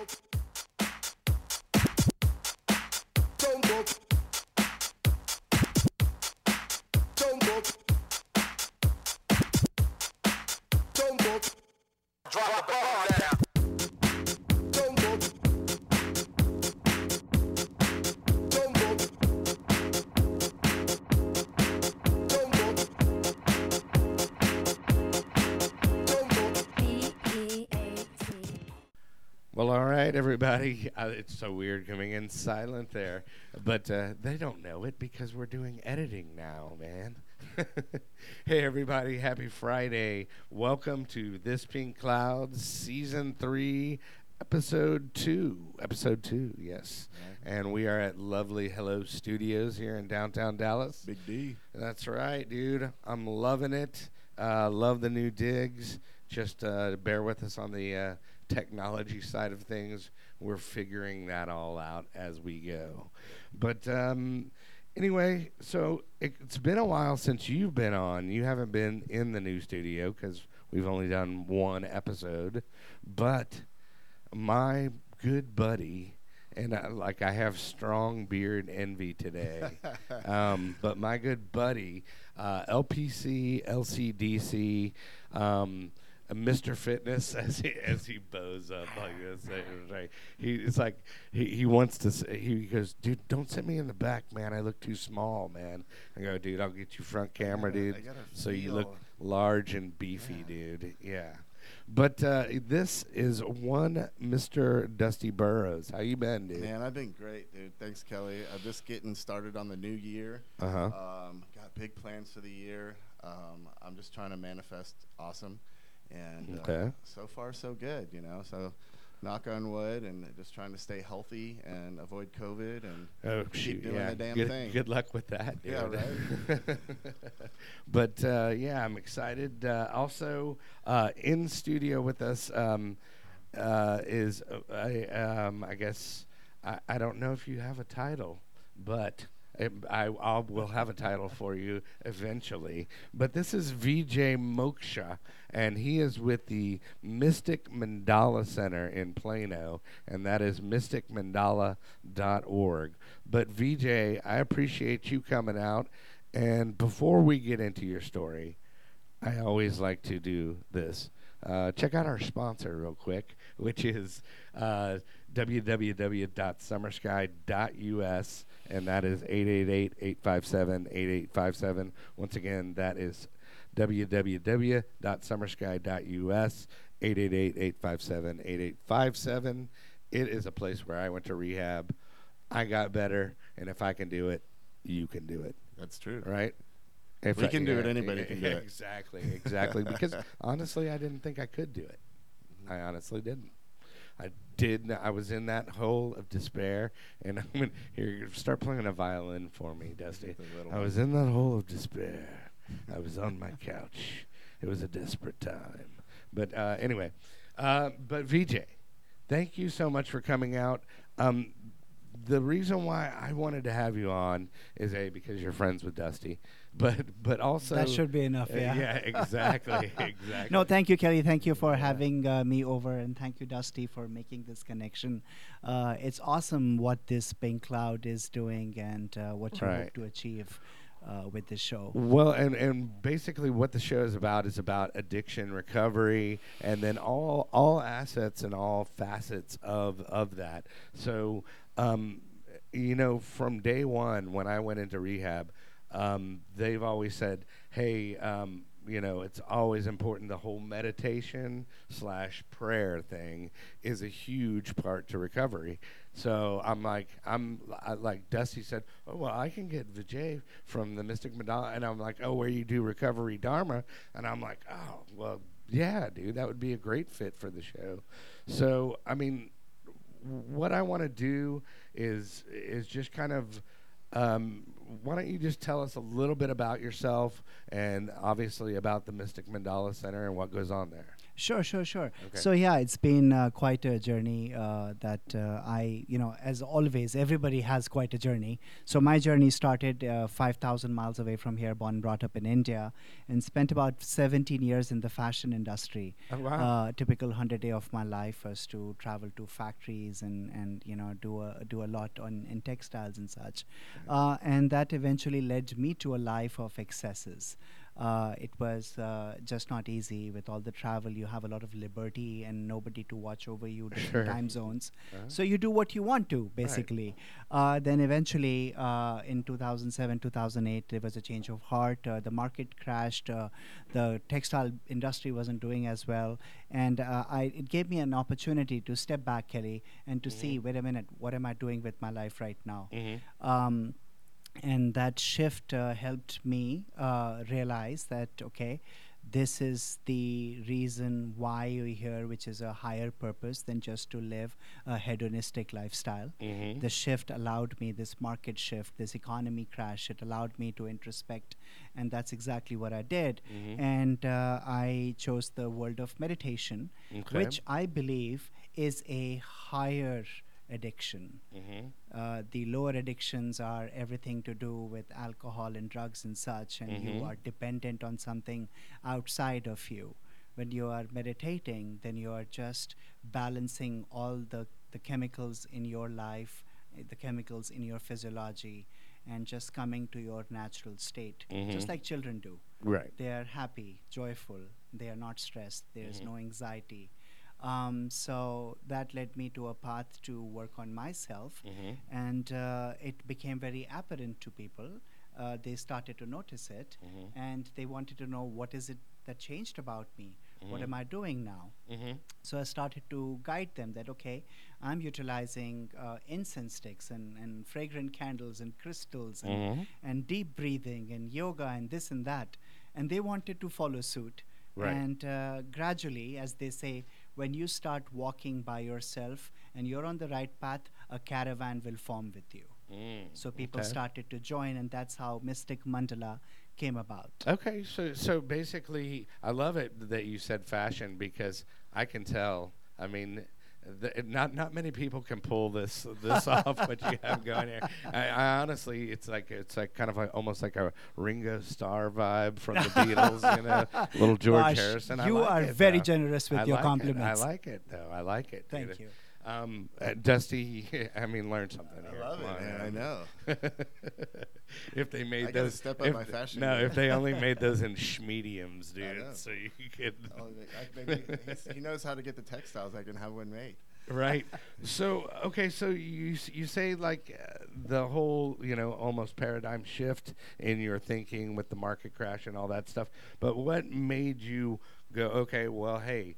All right, everybody. Uh, it's so weird coming in silent there, but uh, they don't know it because we're doing editing now, man. hey, everybody. Happy Friday. Welcome to This Pink Clouds Season 3, Episode 2. Episode 2, yes. And we are at lovely Hello Studios here in downtown Dallas. Big D. That's right, dude. I'm loving it. Uh, love the new digs. Just uh, bear with us on the uh, technology side of things. We're figuring that all out as we go. But um, anyway, so it, it's been a while since you've been on. You haven't been in the new studio because we've only done one episode. But my good buddy, and I, like I have strong beard envy today. um, but my good buddy, uh, LPC, LCDC, um, Mr. Fitness, as he as he bows up like this, like he it's like he, he wants to. Say, he goes, dude, don't sit me in the back, man. I look too small, man. I go, dude, I'll get you front camera, dude, so you look large and beefy, Yeah. dude. Yeah. But uh, this is one Mr. Dusty Burrows. How you been, dude? Man, I've been great, dude. Thanks, Kelly. I'm just getting started on the new year. Uh huh. Um, got big plans for the year. Um, I'm just trying to manifest awesome, and uh, so far so good. You know, so knock on wood, and just trying to stay healthy and avoid COVID. And Oh keep doing yeah. the damn good, thing. good luck with that, dude. Yeah, right. but uh, yeah, I'm excited. Uh, also, uh, in studio with us um, uh, is uh, I, um, I guess I, I don't know if you have a title, but. I I'll, will have a title for you eventually, but this is Vijay Moksha, and he is with the Mystic Mandala Center in Plano, and that is mysticmandala.org. But Vijay, I appreciate you coming out. And before we get into your story, I always like to do this. Uh, check out our sponsor real quick, which is uh, www.summersky.us, and that is 888-857-8857. Once again, that is www.summersky.us, 888-857-8857. It is a place where I went to rehab. I got better, and if I can do it, you can do it that's true. right? If we can do it, anybody can do it. Exactly, exactly. because honestly, I didn't think I could do it. I honestly didn't. I did. I was in that hole of despair, and I'm gonna here. Start playing a violin for me, Dusty. I was in that hole of despair. I was on my couch. It was a desperate time. But uh, anyway, uh, but VJ, thank you so much for coming out. Um, the reason why I wanted to have you on is a because you're friends with Dusty, but but also that should be enough. uh, Yeah. yeah, exactly, exactly. No, thank you, Kelly. Thank you for Yeah. having uh, me over, and thank you, Dusty, for making this connection. Uh, it's awesome what this Pink Cloud is doing and uh, what you Right. hope to achieve uh, with this show. Well, and, and basically what the show is about is about addiction recovery, and then all all assets and all facets of of that. So, um, you know, from day one when I went into rehab, um, they've always said, "Hey." Um, you know, it's always important. The whole meditation slash prayer thing is a huge part to recovery. So I'm like, I'm I, like Dusty said, oh well, I can get Vijay from the Mystic Mandala, and I'm like, oh, where you do recovery Dharma, and I'm like, oh well, yeah, dude, that would be a great fit for the show. So I mean, what I want to do is is just kind of. Um, why don't you just tell us a little bit about yourself and obviously about the Mystic Mandala Center and what goes on there? Sure, sure, sure. Okay. So yeah, it's been uh, quite a journey uh, that uh, I, you know, as always, everybody has quite a journey. So my journey started uh, 5,000 miles away from here, born and brought up in India, and spent about 17 years in the fashion industry. Oh, wow. Uh, typical 100 day of my life was to travel to factories and, and you know do a do a lot on in textiles and such, uh, and that eventually led me to a life of excesses. Uh, it was uh, just not easy with all the travel. You have a lot of liberty and nobody to watch over you, different time zones. Uh-huh. So you do what you want to, basically. Uh, then eventually, uh, in 2007, 2008, there was a change of heart. Uh, the market crashed. Uh, the textile industry wasn't doing as well, and uh, I, it gave me an opportunity to step back, Kelly, and to see, Mhm. wait a minute, what am I doing with my life right now? Mhm. um, and that shift uh, helped me uh, realize that okay this is the reason why you're here which is a higher purpose than just to live a hedonistic lifestyle Mhm. the shift allowed me this market shift this economy crash it allowed me to introspect and that's exactly what i did Mhm. and uh, i chose the world of meditation Okay. which i believe is a higher addiction Mhm. uh, the lower addictions are everything to do with alcohol and drugs and such, and Mhm. you are dependent on something outside of you. When you are meditating, then you are just balancing all the, the chemicals in your life, eh, the chemicals in your physiology, and just coming to your natural state, Mhm. just like children do. Right. They are happy, joyful, they are not stressed, there's Mhm. no anxiety. Um, so that led me to a path to work on myself Mhm. and uh, it became very apparent to people. Uh, they started to notice it, Mhm. and they wanted to know what is it that changed about me. What Mhm. am I doing now? Mhm. So I started to guide them that okay, I'm utilizing uh, incense sticks and, and fragrant candles and crystals and, Mhm. and deep breathing and yoga and this and that, and they wanted to follow suit. Right. And uh, gradually, as they say, when you start walking by yourself and you're on the right path, a caravan will form with you. Mm. So people Okay. started to join, and that's how Mystic Mandala came about. Okay, so so basically, I love it that you said fashion because I can tell. I mean, the, not not many people can pull this this off. What you have going here, I, I honestly, it's like it's like kind of like almost like a Ringo Starr vibe from the Beatles, you know, little George Gosh, Harrison. I you like are it, very though. generous with I your like compliments. It. I like it though. I like it. Thank dude. you. Um, uh, Dusty, I mean, learn something I here. love Come it, on, man. I know. if they made I gotta those, step up if my fashion No, game. if they only made those in schmediums, dude, so you could. Oh, maybe he knows how to get the textiles. I can have one made. right. So okay, so you you say like uh, the whole you know almost paradigm shift in your thinking with the market crash and all that stuff. But what made you go? Okay, well, hey.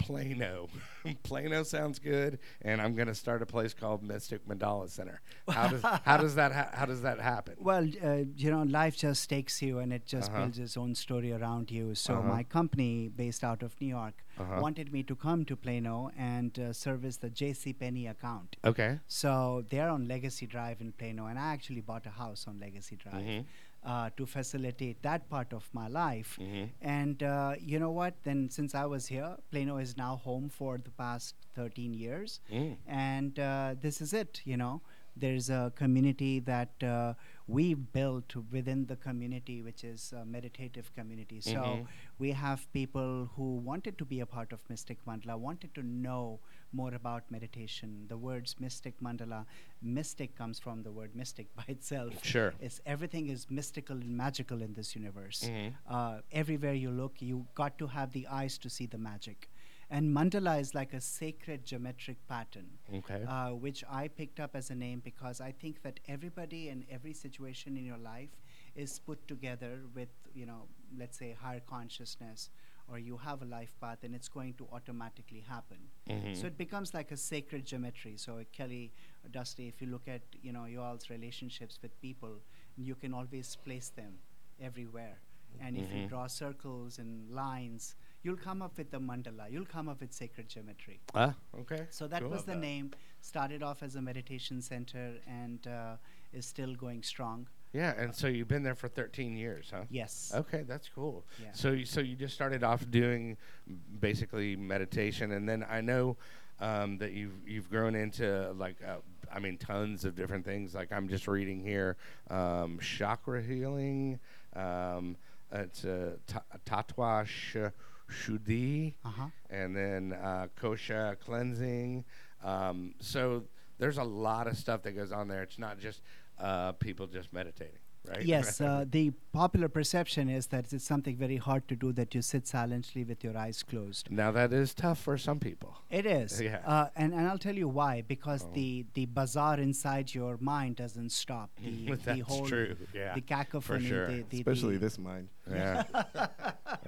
Plano. Plano sounds good, and I'm going to start a place called Mystic Mandala Center. How does how does that ha- how does that happen? Well, uh, you know, life just takes you and it just Uh-huh. builds its own story around you. So, Uh-huh. my company, based out of New York, Uh-huh. wanted me to come to Plano and uh, service the JC Penney account. Okay. So, they're on Legacy Drive in Plano, and I actually bought a house on Legacy Drive Mhm. Uh, to facilitate that part of my life. Mhm. And uh, you know what? Then, since I was here, Plano is now home for the past 13 years Mm. and uh, this is it you know there's a community that uh, we built within the community which is a meditative community so Mhm. we have people who wanted to be a part of mystic mandala wanted to know more about meditation the words mystic mandala mystic comes from the word mystic by itself Sure. it's everything is mystical and magical in this universe Mhm. uh, everywhere you look, you got to have the eyes to see the magic. And mandala is like a sacred geometric pattern, Okay. uh, which I picked up as a name because I think that everybody and every situation in your life is put together with, you know, let's say higher consciousness, or you have a life path, and it's going to automatically happen. Mhm. So it becomes like a sacred geometry. So Kelly, Dusty, if you look at you know your all's relationships with people, you can always place them everywhere. And if you Mhm. draw circles and lines, you'll come up with the mandala. You'll come up with sacred geometry. ah, okay. So that Cool. was the name. Started off as a meditation center and uh, is still going strong. Yeah, and so you've been there for 13 years, huh? Yes. Okay, that's cool. Yeah. So, you, so you just started off doing basically meditation, and then I know um, that you've you've grown into like uh, I mean tons of different things. Like I'm just reading here, um, chakra healing. Um, it's uh, ta- tattva sh- shuddhi, Uh huh. and then uh, kosha cleansing. Um, so there's a lot of stuff that goes on there. It's not just uh, people just meditating, right? Yes, uh, the popular perception is that it's something very hard to do that you sit silently with your eyes closed. now that is tough for some people. It is. Yeah. Uh, and, and I'll tell you why. Because Oh. the, the bazaar inside your mind doesn't stop. The, the whole true. Yeah. the cacophony, sure. the, the, Especially the, this mind. Yeah.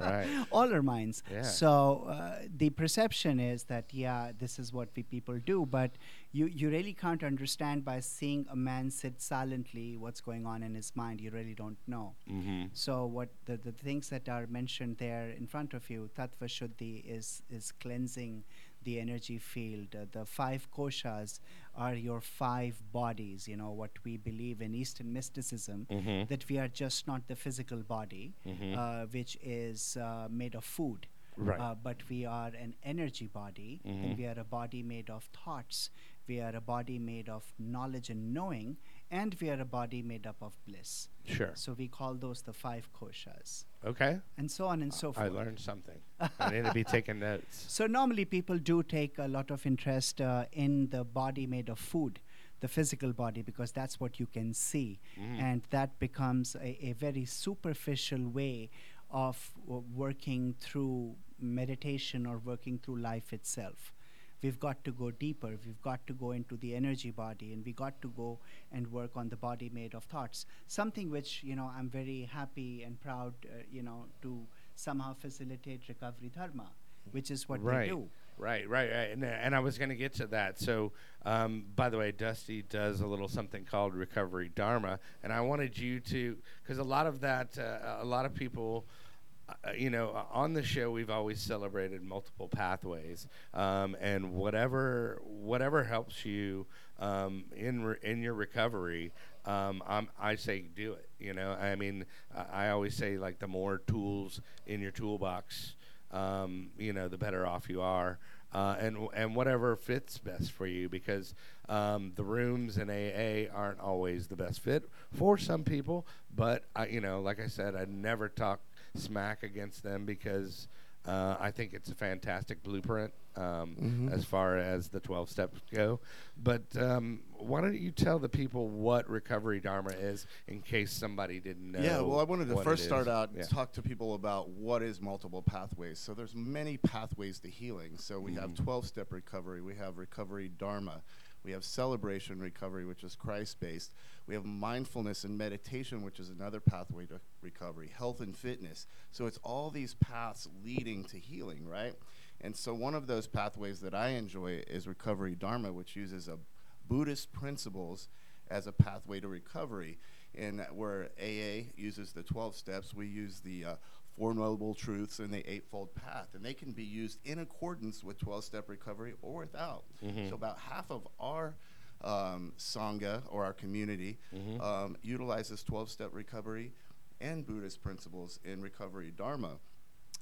Right. all our minds. Yeah. So uh, the perception is that yeah, this is what we people do, but you you really can't understand by seeing a man sit silently what's going on in his mind. You really don't know. Mm-hmm. So what the, the things that are mentioned there in front of you, tattva shuddhi is is cleansing the energy field. Uh, the five koshas are your five bodies. You know what we believe in Eastern mysticism Mm-hmm. that we are just not the physical body, Mhm. uh, which is uh, made of food. Right. Uh, but we are an energy body, Mhm. and we are a body made of thoughts. We are a body made of knowledge and knowing, and we are a body made up of bliss. Sure. So we call those the five koshas, Okay. and so on and so forth. I learned something. I need to be taking notes. So normally people do take a lot of interest uh, in the body made of food, the physical body, because that's what you can see, Mhm. and that becomes a, a very superficial way of w- working through meditation or working through life itself. We've got to go deeper. We've got to go into the energy body, and we got to go and work on the body made of thoughts. Something which you know I'm very happy and proud, uh, you know, to somehow facilitate recovery dharma, which is what right. we do. Right, right, right. And, uh, and I was going to get to that. So, um, by the way, Dusty does a little something called Recovery Dharma. And I wanted you to, because a lot of that, uh, a lot of people, uh, you know, uh, on the show, we've always celebrated multiple pathways. Um, and whatever, whatever helps you um, in, re- in your recovery, um, I say do it. You know, I mean, I, I always say, like, the more tools in your toolbox, um, you know, the better off you are. Uh, and and whatever fits best for you, because um, the rooms in AA aren't always the best fit for some people. But I, you know, like I said, I never talk smack against them because uh, I think it's a fantastic blueprint um, Mhm. as far as the twelve steps go. But um, why don't you tell the people what Recovery Dharma is, in case somebody didn't know? Yeah, well, I wanted to first start out Yeah. and talk to people about what is multiple pathways. So there's many pathways to healing. So we have Mhm. 12-step recovery, we have recovery dharma, we have celebration recovery, which is Christ-based. We have mindfulness and meditation, which is another pathway to recovery. Health and fitness. So it's all these paths leading to healing, right? And so one of those pathways that I enjoy is recovery dharma, which uses a Buddhist principles as a pathway to recovery. And where AA uses the 12 steps, we use the uh, Four Noble Truths and the Eightfold Path. And they can be used in accordance with 12 step recovery or without. Mhm. So, about half of our um, Sangha or our community Mhm. um, utilizes 12 step recovery and Buddhist principles in recovery Dharma.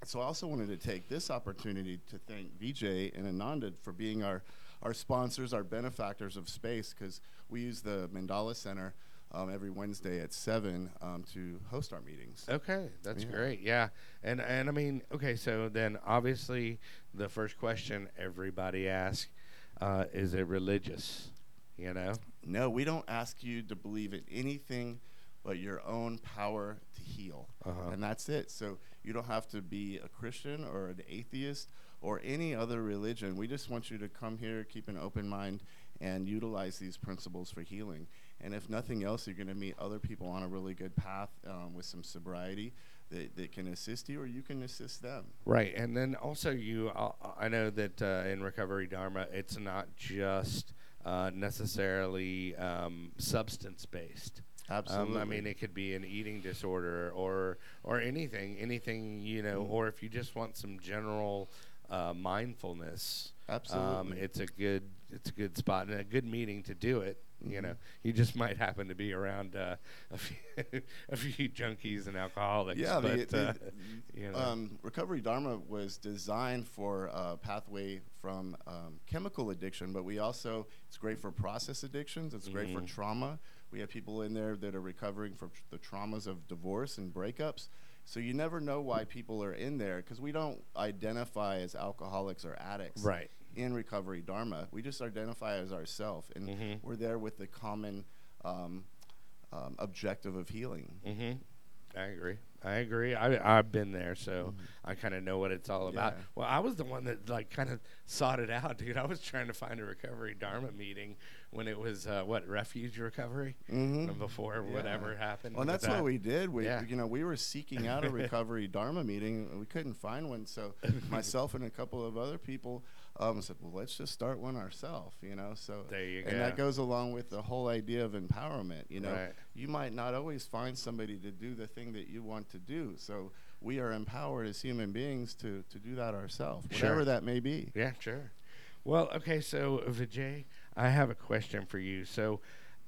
So I also wanted to take this opportunity to thank Vijay and Ananda for being our, our sponsors, our benefactors of space, because we use the Mandala Center um, every Wednesday at 7 um, to host our meetings. Okay, that's Yeah. great. Yeah, and and I mean, okay, so then obviously the first question everybody asks uh, is it religious? You know, No, we don't ask you to believe in anything but your own power to heal. Uh-huh. And that's it. So you don't have to be a Christian or an atheist or any other religion. We just want you to come here, keep an open mind, and utilize these principles for healing. And if nothing else, you're going to meet other people on a really good path um, with some sobriety that, that can assist you, or you can assist them. right? And then also you, uh, I know that uh, in recovery dharma, it's not just uh, necessarily um, substance based. Absolutely. Um, I mean, it could be an eating disorder or or anything, anything you know, Mm. or if you just want some general uh, mindfulness, um, Absolutely. it's a good it's a good spot and a good meeting to do it. You know, you just might happen to be around uh, a few a few junkies and alcoholics. Yeah, but the, uh, the- you know, um, Recovery Dharma was designed for a pathway from um, chemical addiction, but we also, it's great for process addictions, it's great for Mhm. trauma. We have people in there that are recovering from tr- the traumas of divorce and breakups. So you never know why people are in there because we don't identify as alcoholics or addicts right. In Recovery Dharma. We just identify as ourselves, and Mhm. we're there with the common um, um, objective of healing. hmm I agree. I agree. I I've been there, so I kind of know what it's all about. Yeah. Well, I was the one that like kind of sought it out, dude. I was trying to find a recovery Dharma meeting when it was uh, what refuge recovery Mhm. before Yeah. whatever happened. Well, that's what we did. We, Yeah. you know, we were seeking out a recovery Dharma meeting. We couldn't find one, so myself and a couple of other people um, said, "Well, let's just start one ourselves." You know, so There you and that goes along with the whole idea of empowerment. You know, Right. you might not always find somebody to do the thing that you want to do, so we are empowered as human beings to to do that ourselves, Sure. whatever that may be. Yeah, sure. Well, okay. So Vijay, I have a question for you. So,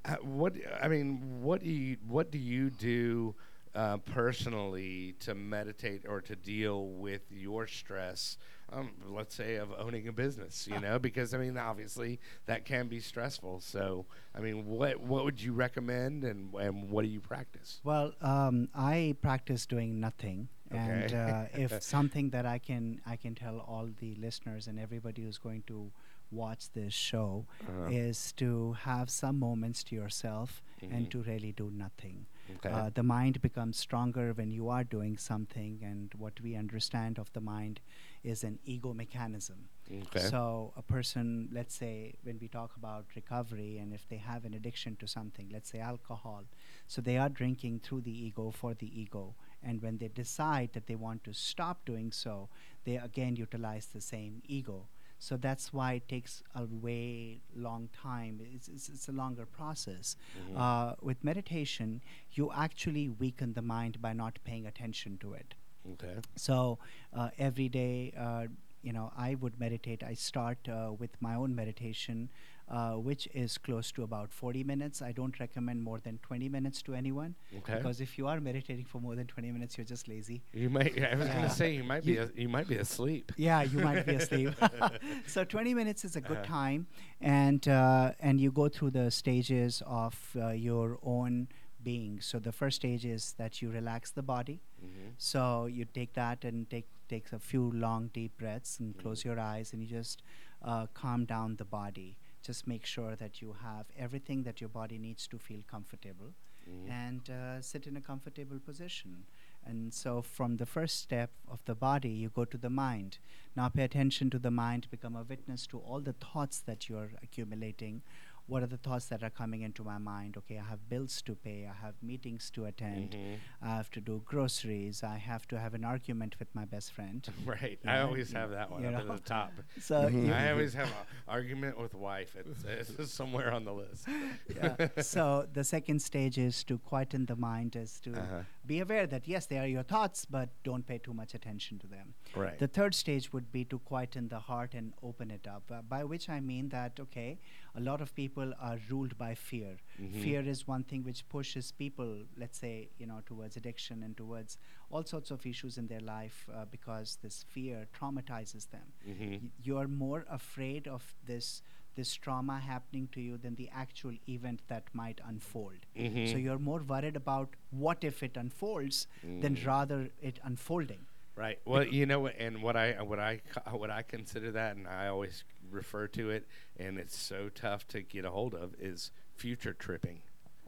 uh, what I mean, what do you what do you do uh, personally to meditate or to deal with your stress? Um, let's say of owning a business, you know, because I mean, obviously that can be stressful. So, I mean, what what would you recommend, and and what do you practice? Well, um, I practice doing nothing, and uh, if something that I can I can tell all the listeners and everybody who's going to watch this show Uh-huh. is to have some moments to yourself Mhm. and to really do nothing. Okay. Uh, the mind becomes stronger when you are doing something, and what we understand of the mind is an ego mechanism. okay. So, a person, let's say, when we talk about recovery, and if they have an addiction to something, let's say alcohol, so they are drinking through the ego for the ego. And when they decide that they want to stop doing so, they again utilize the same ego. So that's why it takes a way long time. It's, it's, it's a longer process. Mhm. Uh, with meditation, you actually weaken the mind by not paying attention to it. okay. So uh, every day, uh, you know, I would meditate. I start uh, with my own meditation, uh, which is close to about 40 minutes. I don't recommend more than 20 minutes to anyone Okay. because if you are meditating for more than 20 minutes, you're just lazy. You might. I was Yeah. gonna say you might be. You- a, you might be asleep. Yeah, you might be asleep. so 20 minutes is a good Uh-huh. time, and uh, and you go through the stages of uh, your own being. So the first stage is that you relax the body. hmm So you take that and take takes a few long deep breaths and close your eyes and you just uh, calm down the body. Just make sure that you have everything that your body needs to feel comfortable Mhm. and uh, sit in a comfortable position. And so from the first step of the body, you go to the mind. Now pay attention to the mind, become a witness to all the thoughts that you're accumulating. What are the thoughts that are coming into my mind? Okay, I have bills to pay, I have meetings to attend, Mhm. I have to do groceries. I have to have an argument with my best friend. Right. I Yeah, always you- have that one you up at the top. So Mhm. I always have an argument with wife. It's, it's somewhere on the list. yeah. so the second stage is to quieten the mind, is to Uh-huh. Be aware that yes, they are your thoughts, but don't pay too much attention to them. Right. The third stage would be to quieten the heart and open it up, uh, by which I mean that, okay, a lot of people are ruled by fear. Mhm. Fear is one thing which pushes people, let's say, you know, towards addiction and towards all sorts of issues in their life uh, because this fear traumatizes them. Mhm. Y- You're more afraid of this this trauma happening to you than the actual event that might unfold. So Mhm. you're more worried about what if it unfolds than Mm. rather it unfolding. Right. Well, you know and what I what I what I consider that, and I always refer to it, and it's so tough to get a hold of is future tripping.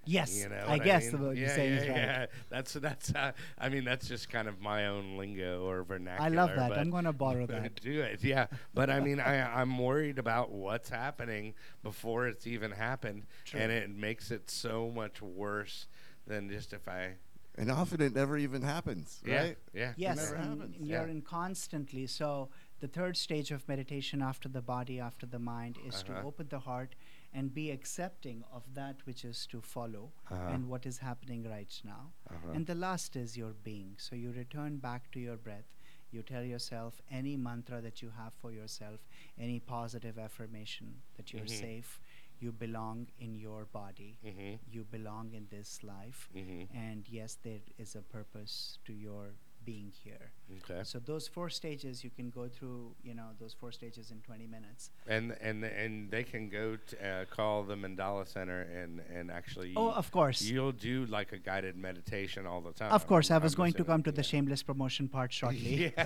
Yes, You know, I what guess mean? the word you're saying yeah, is right. yeah. That's that's. Uh, I mean, that's just kind of my own lingo or vernacular. I love that. I'm going to borrow that. Do it, yeah. But I mean, I I'm worried about what's happening before it's even happened, True. and it makes it so much worse than just if I. And often it never even happens, Yeah, right? yeah. Yes, never and, happens. you're Yeah. in constantly. So the third stage of meditation after the body, after the mind, is to Uh-huh. open the heart and be accepting of that which is to follow Uh-huh. and what is happening right now. Uh-huh. And the last is your being. So you return back to your breath. You tell yourself any mantra that you have for yourself, any positive affirmation that you're Mhm. safe, you belong in your body, Mm-hmm. you belong in this life, Mm-hmm. and yes, there is a purpose to your being here. Okay. So those four stages you can go through, you know, those four stages in 20 minutes. And and and they can go to uh, call the Mandala Center and and actually. Oh, of course. You'll do like a guided meditation all the time. Of course, I I'm was going to come to the shameless promotion part shortly.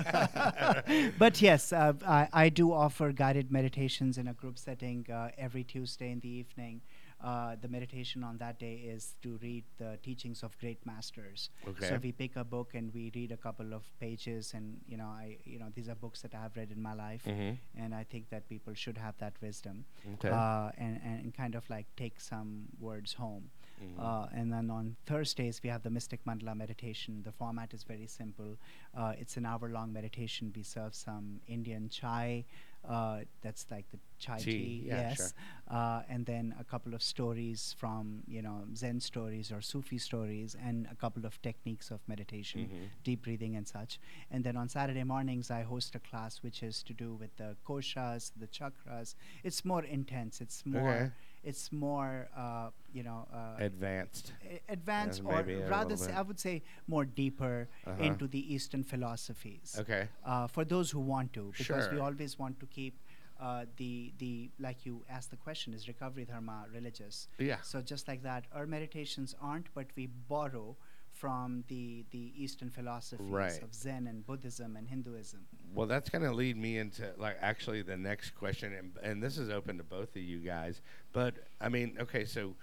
But yes, uh, I, I do offer guided meditations in a group setting uh, every Tuesday in the evening. Uh, the meditation on that day is to read the teachings of great masters. Okay. So we pick a book and we read a couple of pages, and you know, I you know these are books that I have read in my life, Mhm. and I think that people should have that wisdom, Okay. uh, and and kind of like take some words home. Mhm. Uh, and then on Thursdays, we have the Mystic Mandala meditation. The format is very simple. Uh, it's an hour long meditation. We serve some Indian chai. Uh, that's like the chai Tea, tea, yeah, yes. sure. Uh, and then a couple of stories from you know Zen stories or Sufi stories, and a couple of techniques of meditation, Mhm. deep breathing and such. And then on Saturday mornings, I host a class which is to do with the koshas, the chakras. It's more intense. It's more. Okay. It's more, uh, you know, uh, Advanced. advanced Yeah, or rather say. I would say more deeper Uh-huh. into the Eastern philosophies. Okay. Uh, for those who want to, because we always want to keep uh, the the like you asked the question is recovery dharma religious. Yeah. So just like that, our meditations aren't, but we borrow from the the Eastern philosophies Right. of Zen and Buddhism and Hinduism. Well, that's going to lead me into like actually the next question, and, and this is open to both of you guys. But I mean, okay, so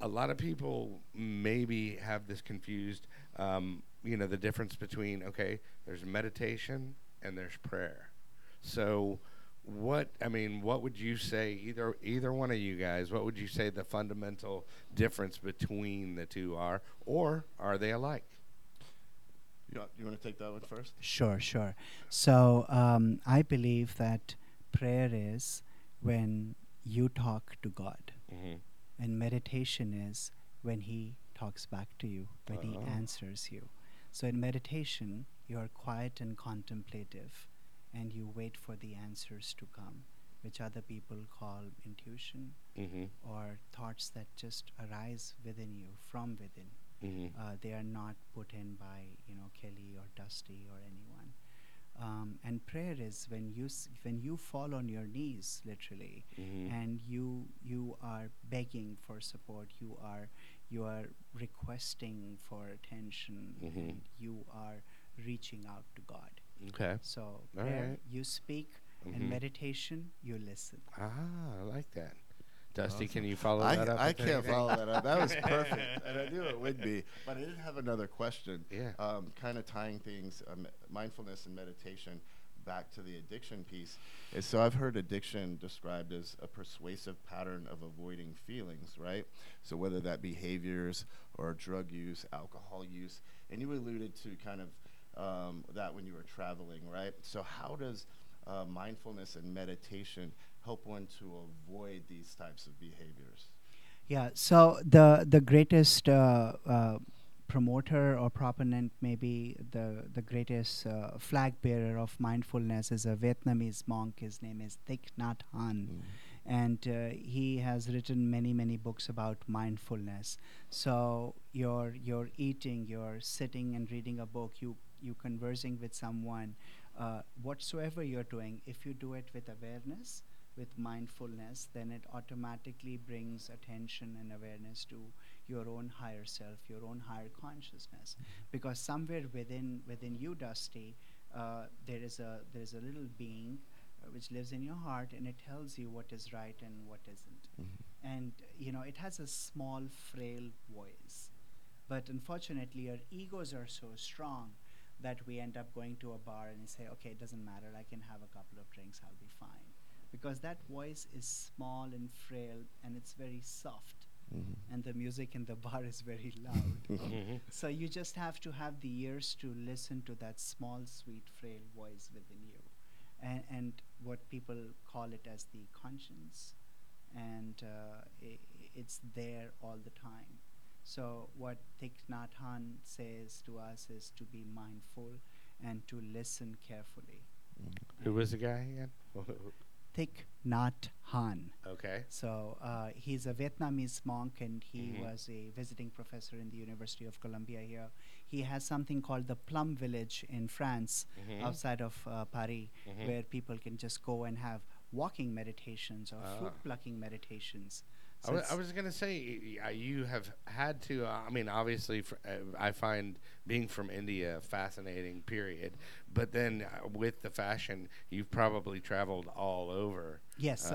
a lot of people maybe have this confused. Um, you know, the difference between okay, there's meditation and there's prayer. So, what I mean, what would you say? Either either one of you guys, what would you say the fundamental difference between the two are, or are they alike? You, want- you want to take that one first? Sure, sure. So um, I believe that prayer is when you talk to God. Mm-hmm. And meditation is when he talks back to you, when he Oh. answers you. So in meditation, you are quiet and contemplative, and you wait for the answers to come, which other people call intuition Mm-hmm. or thoughts that just arise within you from within. Mm-hmm. Uh, they are not put in by you know Kelly or Dusty or anyone. Um, and prayer is when you s- when you fall on your knees, literally, Mhm. and you you are begging for support. You are you are requesting for attention, Mhm. and you are reaching out to God. Okay. So All prayer, right. you speak, Mhm. and meditation, you listen. Ah, I like that. Dusty, Awesome. can you follow I, that up? I can't anything? follow that up. That was perfect, and I knew it would be. But I did have another question. Yeah. Um, kind of tying things, um, mindfulness and meditation, back to the addiction piece. Is so I've heard addiction described as a persuasive pattern of avoiding feelings, right? So whether that behaviors or drug use, alcohol use, and you alluded to kind of um, that when you were traveling, right? So how does uh, mindfulness and meditation help one to avoid these types of behaviors? Yeah. So the the greatest uh, uh, promoter or proponent, maybe the the greatest uh, flag bearer of mindfulness, is a Vietnamese monk. His name is Thich Nhat Hanh, and uh, he has written many many books about mindfulness. So you're you're eating, you're sitting and reading a book, you you conversing with someone, uh, whatsoever you're doing, if you do it with awareness with mindfulness, then it automatically brings attention and awareness to your own higher self, your own higher consciousness. Because somewhere within within you, Dusty, uh, there is a there is a little being uh, which lives in your heart, and it tells you what is right and what isn't. And you know, it has a small, frail voice. But unfortunately, our egos are so strong that we end up going to a bar and say, okay, it doesn't matter, I can have a couple of drinks, I'll be fine. Because that voice is small and frail and it's very soft, and the music in the bar is very loud. Mhm. so you just have to have the ears to listen to that small, sweet, frail voice within you. And, and what people call it as the conscience. And uh, i it's there all the time. So what Thich Nhat Hanh says to us is to be mindful and to listen carefully. Who was the guy again? Thich Nhat Hanh. okay. So uh, he's a Vietnamese monk, and he Mhm. was a visiting professor in the University of Columbia here. He has something called the Plum Village in France, Mhm. outside of uh, Paris, Mhm. where people can just go and have walking meditations or fruit Ah. plucking meditations. I was gonna say y- y- you have had to. Uh, I mean, obviously, fr- uh, I find being from India a fascinating. Period. But then uh, with the fashion, you've probably traveled all over. yes, uh,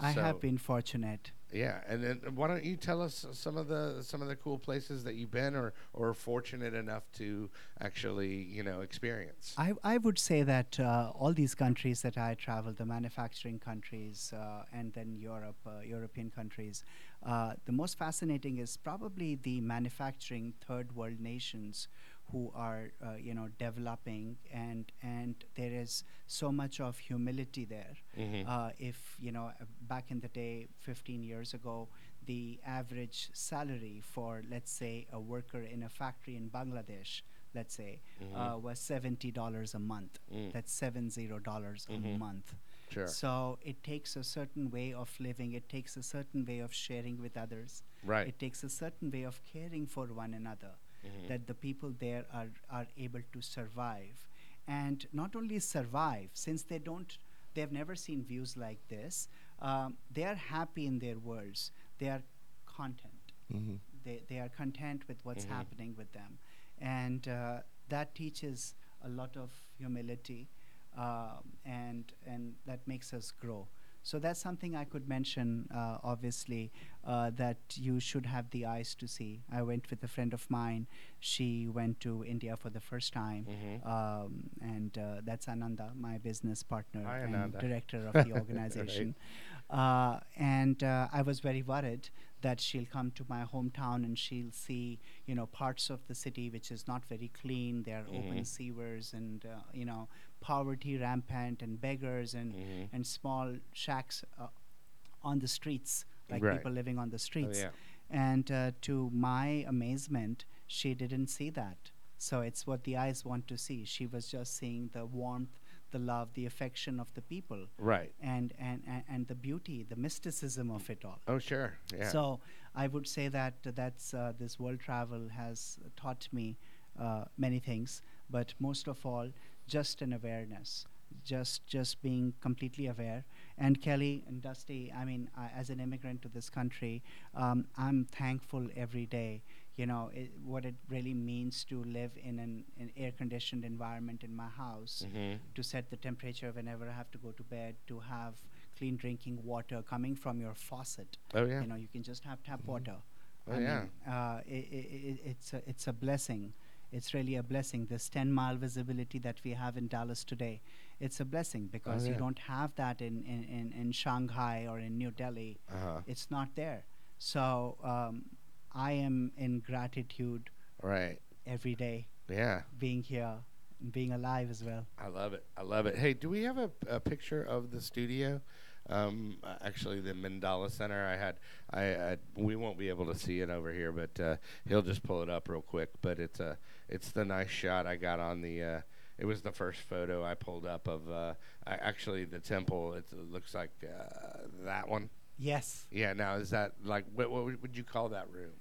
I I so- have been fortunate. Yeah, and then why don't you tell us some of the some of the cool places that you've been or or fortunate enough to actually you know experience. I, I would say that uh, all these countries that I traveled, the manufacturing countries uh, and then Europe, uh, European countries, uh, the most fascinating is probably the manufacturing third world nations who are uh, you know developing and and there is so much of humility there. Mhm. Uh, if you know back in the day, 15 years ago, the average salary for let's say a worker in a factory in Bangladesh, let's say, Mhm. uh, was seventy dollars a month. Mm. That's seven zero dollars a Mhm. month. Sure. So it takes a certain way of living. It takes a certain way of sharing with others. Right. It takes a certain way of caring for one another. Mhm. That the people there are are able to survive, and not only survive since they don't. They have never seen views like this. Um, they are happy in their worlds. They are content Mm-hmm. they, they are content with what's Mhm. happening with them and uh, that teaches a lot of humility um, and and that makes us grow so that's something I could mention uh, obviously uh, that you should have the eyes to see I went with a friend of mine she went to India for the first time Mhm. um, and uh, that's Ananda my business partner Hi, and Ananda. director of the organization uh, and uh, I was very worried that she'll come to my hometown and she'll see, you know, parts of the city which is not very clean. There are open Mhm. sewers and, uh, you know, poverty rampant and beggars and, Mhm. and small shacks uh, on the streets, like Right. people living on the Oh, streets. yeah. And uh, to my amazement, she didn't see that. So it's what the eyes want to see. She was just seeing the warmth, the love, the affection of the people, Right. and and and, and the beauty, the mysticism of it all. Oh, sure. Yeah. So I would say that that's uh, this world travel has taught me uh, many things, but most of all, just an awareness, just just being completely aware. And Kelly and Dusty, I mean, I, as an immigrant to this country, um, I'm thankful every day. You know it, what it really means to live in an, an air-conditioned environment in my house Mhm. to set the temperature whenever I have to go to bed, to have clean drinking water coming from your faucet. Oh, yeah. You know, you can just have tap water. Oh, I yeah. mean, uh, i i i it's a it's a blessing. It's really a blessing. This 10 mile visibility that we have in Dallas today, it's a blessing because you Oh, yeah. don't have that in, in, in, in Shanghai or in New Delhi. Uh-huh. It's not there. So um, I am in gratitude Right. every day Yeah. being here and being alive as well. I love it. I love it. Hey, do we have a, a picture of the studio? Um, uh, actually, the Mandala Center. I had. I, I. We won't be able to see it over here, but uh, he'll just pull it up real quick. But it's a. It's the nice shot I got on the. Uh, it was the first photo I pulled up of. Uh, I, actually, the temple. It looks like uh, that one. Yes. Yeah. Now, is that like what? What would would you call that room?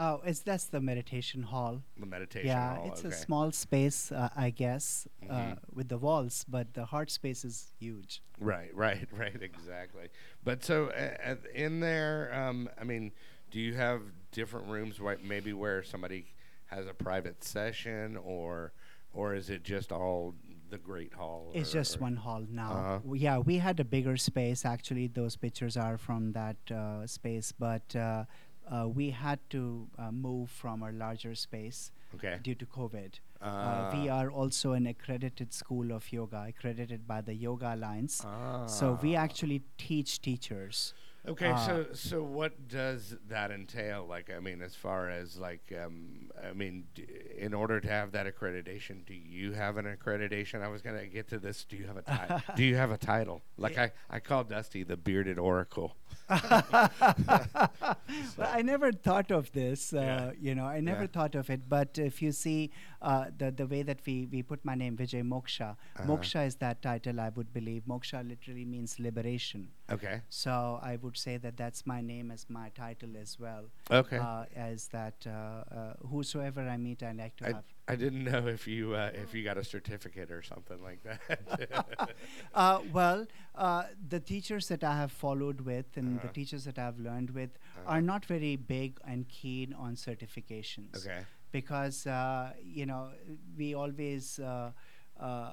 Oh, it's that's the meditation hall. The meditation yeah, hall. it's okay. a small space, uh, I guess, uh, Mhm. with the walls, but the heart space is huge. Right, right, right, exactly. But so uh, uh, in there, um, I mean, do you have different rooms, where maybe where somebody has a private session, or or is it just all the Great Hall? It's or- just or- one hall now. Uh-huh. W- Yeah, we had a bigger space. Actually, those pictures are from that uh, space, but uh, uh, we had to uh, move from a larger space Okay. due to COVID. Uh, we Ah. are also an accredited school of yoga, accredited by the Yoga Alliance. So we Ah. actually teach teachers. Okay, Uh, so so what does that entail? Like, I mean, as far as like, um, I mean, d- in order to have that accreditation, do you have an accreditation? I was gonna get to this. Do you have a ti- Do you have a title? Like I, I call Dusty the bearded oracle. well, I never thought of this. Uh, Yeah. You know, I never Yeah. thought of it. But if you see uh, the the way that we we put my name Vijay Moksha, Uh-huh. Moksha is that title. I would believe Moksha literally means liberation. Okay. So I would say that that's my name as my title as well. Okay. Uh, as that uh, uh, whosoever I meet, I like to I, have. I didn't know if you uh, if you got a certificate or something like that. Uh, well, uh, the teachers that I have followed with and the Uh-huh. teachers that I've learned with Uh-huh. are not very big and keen on certifications. okay. Because, uh, you know, we always, uh, uh,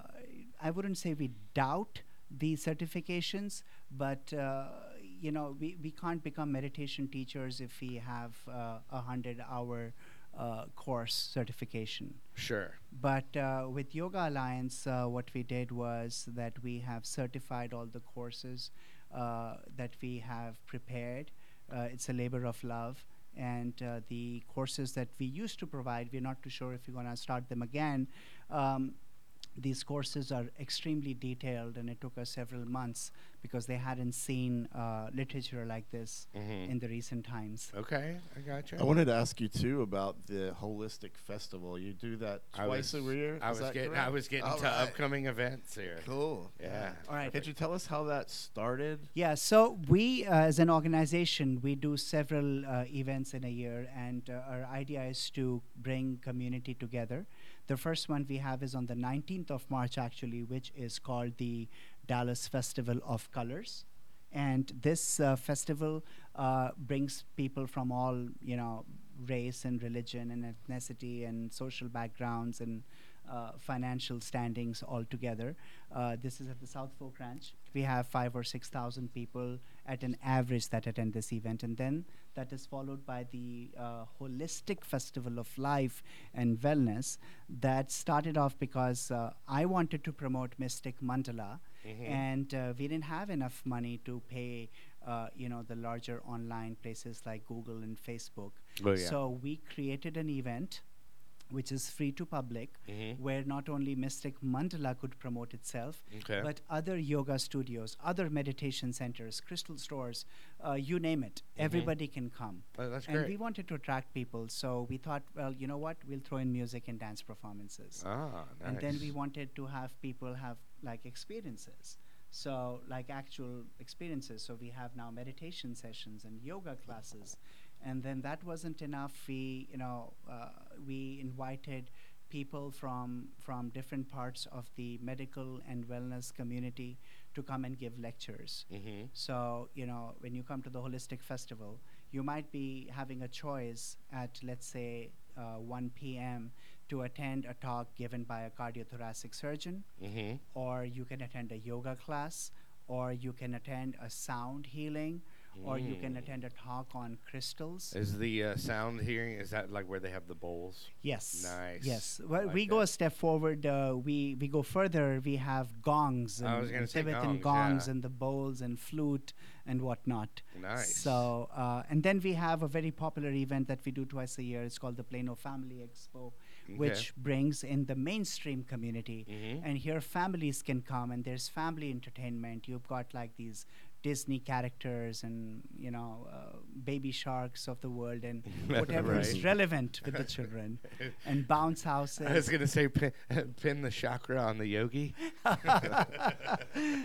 I wouldn't say we doubt the certifications, but, uh, you know, we, we can't become meditation teachers if we have uh, a 100 hour uh, course certification. Sure. But uh, with Yoga Alliance, uh, what we did was that we have certified all the courses uh, that we have prepared. Uh, it's a labor of love. And uh, the courses that we used to provide, we're not too sure if we're going to start them again. Um, these courses are extremely detailed, and it took us several months because they hadn't seen uh, literature like this Mhm. in the recent times. Okay, I got you. I wanted to ask you too about the holistic festival. You do that I twice was, a year. I Is was that getting I was getting All to right. upcoming events here. Cool. Yeah. All right. Could you tell us how that started? Yeah, so we, uh, as an organization, we do several uh, events in a year, and uh, our idea is to bring community together. The first one we have is on the 19th of March, actually, which is called the Dallas Festival of Colors. And this uh, festival uh, brings people from all, you know, race and religion and ethnicity and social backgrounds and uh, financial standings all together. Uh, this is at the Southfork Ranch. We have five or six thousand people at an average that attend this event, and then that is followed by the uh, holistic festival of life and wellness that started off because uh, I wanted to promote Mystic Mandala, Mhm. and uh, we didn't have enough money to pay. Uh, you know the larger online places like Google and Facebook. Oh, yeah. So we created an event which is free to public Mhm. where not only Mystic Mandala could promote itself, Okay. but other yoga studios, other meditation centers, crystal stores, uh, you name it, everybody can come. Oh, that's and great. we wanted to attract people, so we thought, well, you know what, we'll throw in music and dance performances. ah, nice. And then we wanted to have people have like experiences. So, like actual experiences. So, we have now meditation sessions and yoga classes. And then that wasn't enough. We, you know, uh, we invited people from from different parts of the medical and wellness community to come and give lectures. Mhm. So, you know, when you come to the Holistic Festival, you might be having a choice at, let's say, uh, 1 p.m. to attend a talk given by a cardiothoracic surgeon, Mhm. or you can attend a yoga class, or you can attend a sound healing, or you can Mm. attend a talk on crystals. Is the uh, sound hearing? Is that like where they have the bowls? Yes. Nice. Yes. Well, Like we go a step forward. Uh, we we go further. We have gongs and, I was gonna and say Tibetan gongs, gongs yeah. and the bowls and flute and whatnot. Nice. So uh, and then we have a very popular event that we do twice a year. It's called the Plano Family Expo, which brings in the mainstream community. Mhm. And here families can come and there's family entertainment. You've got like these Disney characters and you know uh, baby sharks of the world and whatever is relevant with the children and bounce houses. I was gonna say pin, pin the chakra on the yogi.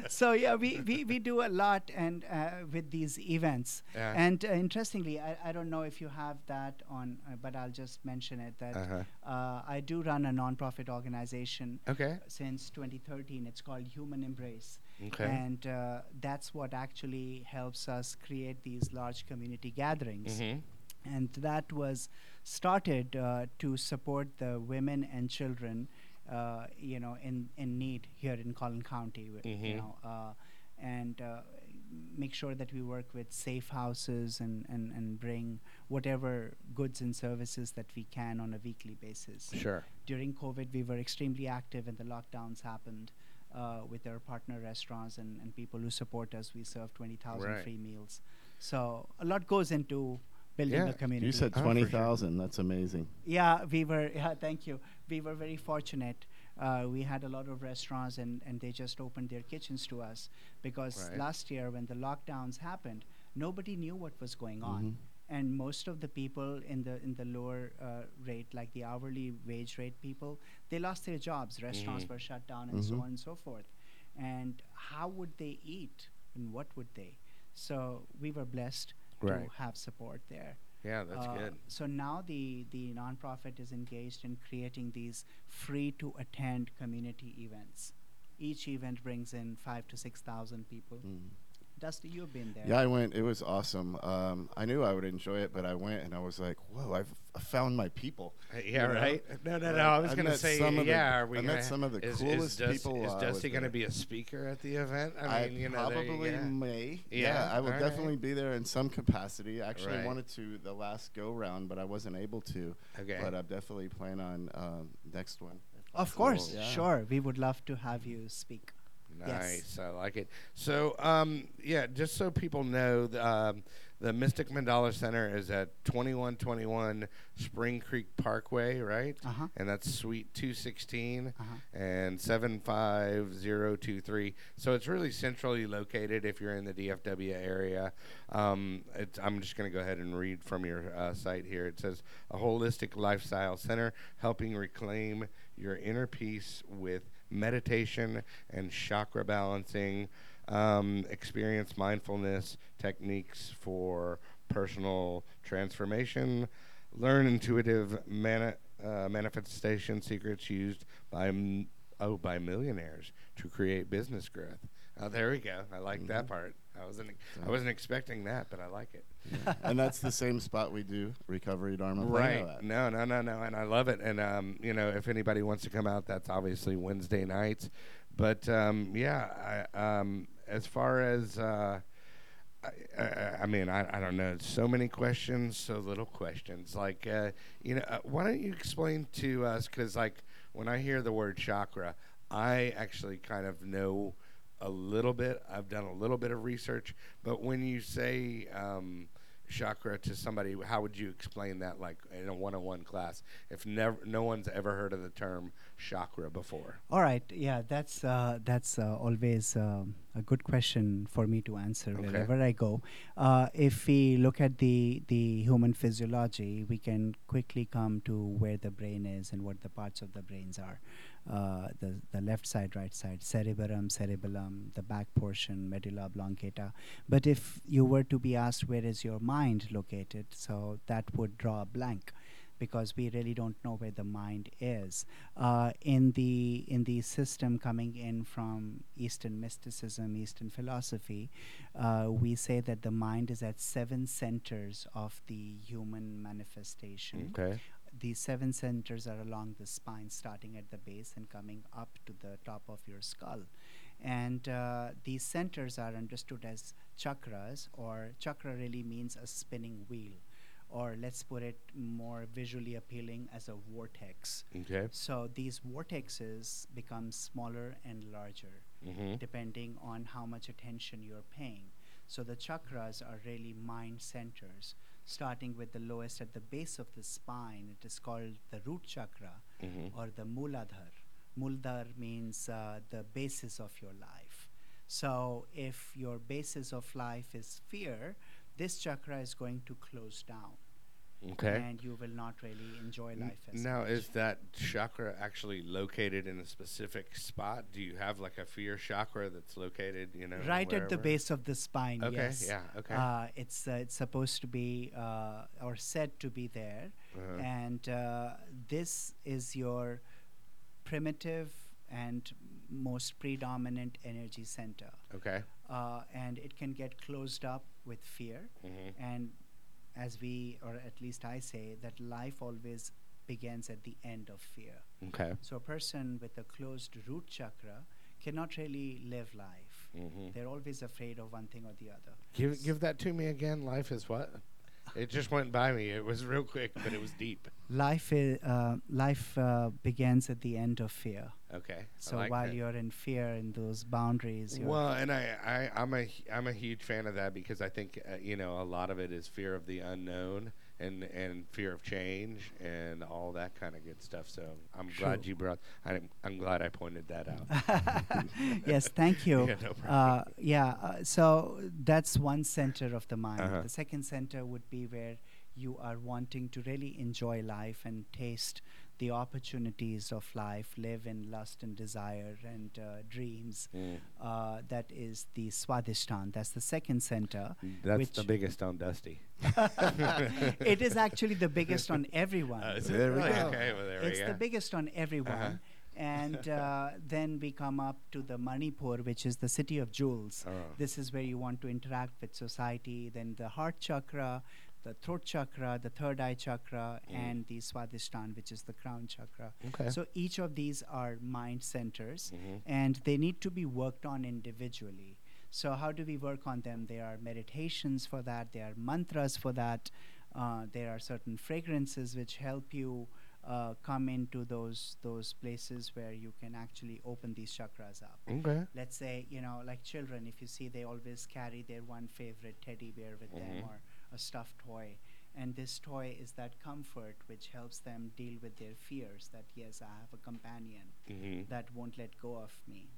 so yeah, we, we, we do a lot and uh, with these events. Yeah. And uh, interestingly, I, I don't know if you have that on, uh, but I'll just mention it that Uh-huh. uh, I do run a nonprofit organization Okay. since 2013. It's called Human Embrace. Okay. And uh, that's what actually helps us create these large community gatherings. Mhm. And that was started uh, to support the women and children, uh, you know, in, in need here in Collin County. Mhm. You know, uh, and uh, make sure that we work with safe houses and, and, and bring whatever goods and services that we can on a weekly basis Sure. during COVID, we were extremely active and the lockdowns happened uh, with our partner restaurants and, and people who support us. We serve 20,000 Right. free meals. So a lot goes into building Yeah, a community. You said for twenty sure. thousand. That's amazing. Yeah, we were. Yeah, thank you. We were very fortunate. Uh, we had a lot of restaurants, and, and they just opened their kitchens to us because Right. last year when the lockdowns happened, nobody knew what was going on, Mhm. And most of the people in the in the lower uh, rate, like the hourly wage rate people, they lost their jobs. Restaurants Mhm. were shut down, and so Mhm. on and so forth. And how would they eat, and what would they? So we were blessed Right. to have support there. Yeah, that's Uh, good. So now the the nonprofit is engaged in creating these free to attend community events. Each event brings in five to six thousand people. Mm. Dusty, you've been there. Yeah, I went. It was awesome. Um, I knew I would enjoy it, but I went and I was like, "Whoa! I've I found my people." Yeah, you know? right. No, no, no. I was I gonna say, some of the- yeah. Are we I met some of the is, coolest is Dusty, people Is while I was Dusty gonna there. be a speaker at the event? I mean, you know, there you probably go. may. Yeah, I will alright. definitely be there in some capacity. I actually Right. wanted to the last go round, but I wasn't able to. Okay. But I definitely plan on um, next one. Of course, Yeah. sure. We would love to have you speak. Nice, I like it. So, um, yeah, just so people know, the, um, the Mystic Mandala Center is at 2121 Spring Creek Parkway, right? Uh huh. And that's Suite 216 Uh huh. and 75023. So it's really centrally located if you're in the DFW area. Um, it's, I'm just going to go ahead and read from your uh, site here. It says a holistic lifestyle center helping reclaim your inner peace with meditation and chakra balancing. Um, experience mindfulness techniques for personal transformation. Learn intuitive mani- uh, manifestation secrets used by m- oh by millionaires to create business growth. Oh, there we go. I like that Mhm. part. I wasn't I wasn't expecting that, but I like it. and that's the same spot we do Recovery Dharma Right. No, no, no, no. And I love it. And, um, you know, if anybody wants to come out, that's obviously Wednesday nights. But, um, yeah, I, um, as far as, uh, I, I, I mean, I, I don't know. So many questions, so little questions. Like, uh, you know, uh, why don't you explain to us? Because, like, when I hear the word chakra, I actually kind of know a little bit. I've done a little bit of research. But when you say, um, chakra to somebody, how would you explain that, like in a one-on-one class, if never, no one's ever heard of the term chakra before? All right. Yeah, that's uh, that's uh, always um, a good question for me to answer Okay. wherever I go. Uh, if we look at the the human physiology, we can quickly come to where the brain is and what the parts of the brains are. Uh, the the left side, right side, cerebrum, cerebellum, the back portion, medulla oblongata. But if you were to be asked where is your mind located, so that would draw a blank because we really don't know where the mind is. Uh, in the in the system coming in from Eastern mysticism, Eastern philosophy, uh, we say that the mind is at seven centers of the human manifestation. Okay. These seven centers are along the spine, starting at the base and coming up to the top of your skull. And uh, these centers are understood as chakras, or chakra really means a spinning wheel, or let's put it more visually appealing as a vortex. Okay. So these vortexes become smaller and larger Mm-hmm. depending on how much attention you're paying. So the chakras are really mind centers, starting with the lowest at the base of the spine. It is called the root chakra Mm-hmm. or the Muladhar. Muladhar means uh, the basis of your life. So if your basis of life is fear, this chakra is going to close down, Okay. and you will not really enjoy life as now, much. is that chakra actually located in a specific spot? Do you have like a fear chakra that's located, you know, right at the base of the spine. Okay. yes. Yeah. Okay. Uh, it's uh, it's supposed to be uh, or said to be there, Uh-huh. and uh, this is your primitive and most predominant energy center, okay. uh, and it can get closed up with fear. Mm-hmm. And as we, or at least I say, that life always begins at the end of fear. Okay. So a person with a closed root chakra cannot really live life. Mm-hmm. They're always afraid of one thing or the other. Give give that to me again. Life is what? It just went by me. It was real quick, but it was deep. Life, is, uh, life uh, begins at the end of fear. Okay. So like while that. you're in fear in those boundaries, you're Well, and I, I, I'm a, I'm a huge fan of that because I think, uh, you know, a lot of it is fear of the unknown and, and fear of change and all that kind of good stuff. So I'm glad you brought, I'm, I'm glad I pointed that out. yes, thank you. Yeah, no uh, yeah, uh, so that's one center of the mind. Uh-huh. The second center would be where you are wanting to really enjoy life and taste the opportunities of life, live in lust and desire and uh, dreams. Mm. Uh, that is the Swadhisthana. That's the second center. That's which the biggest on Dusty. it is actually the biggest on everyone. Uh, There we go. Okay, well, there it's we the go. biggest on everyone. Uh-huh. And uh, then we come up to the Manipur, which is the city of jewels. Oh. This is where you want to interact with society. Then the heart chakra, the throat chakra, the third eye chakra, Mm. and the Swadhisthana, which is the crown chakra. Okay. So each of these are mind centers, Mhm. and they need to be worked on individually. So how do we work on them? There are meditations for that. There are mantras for that. Uh, there are certain fragrances which help you uh, come into those those places where you can actually open these chakras up. Okay. Let's say you know, like children, if you see they always carry their one favorite teddy bear with them Mhm. or a stuffed toy. And this toy is that comfort which helps them deal with their fears that, yes, I have a companion hmm that won't let go of me.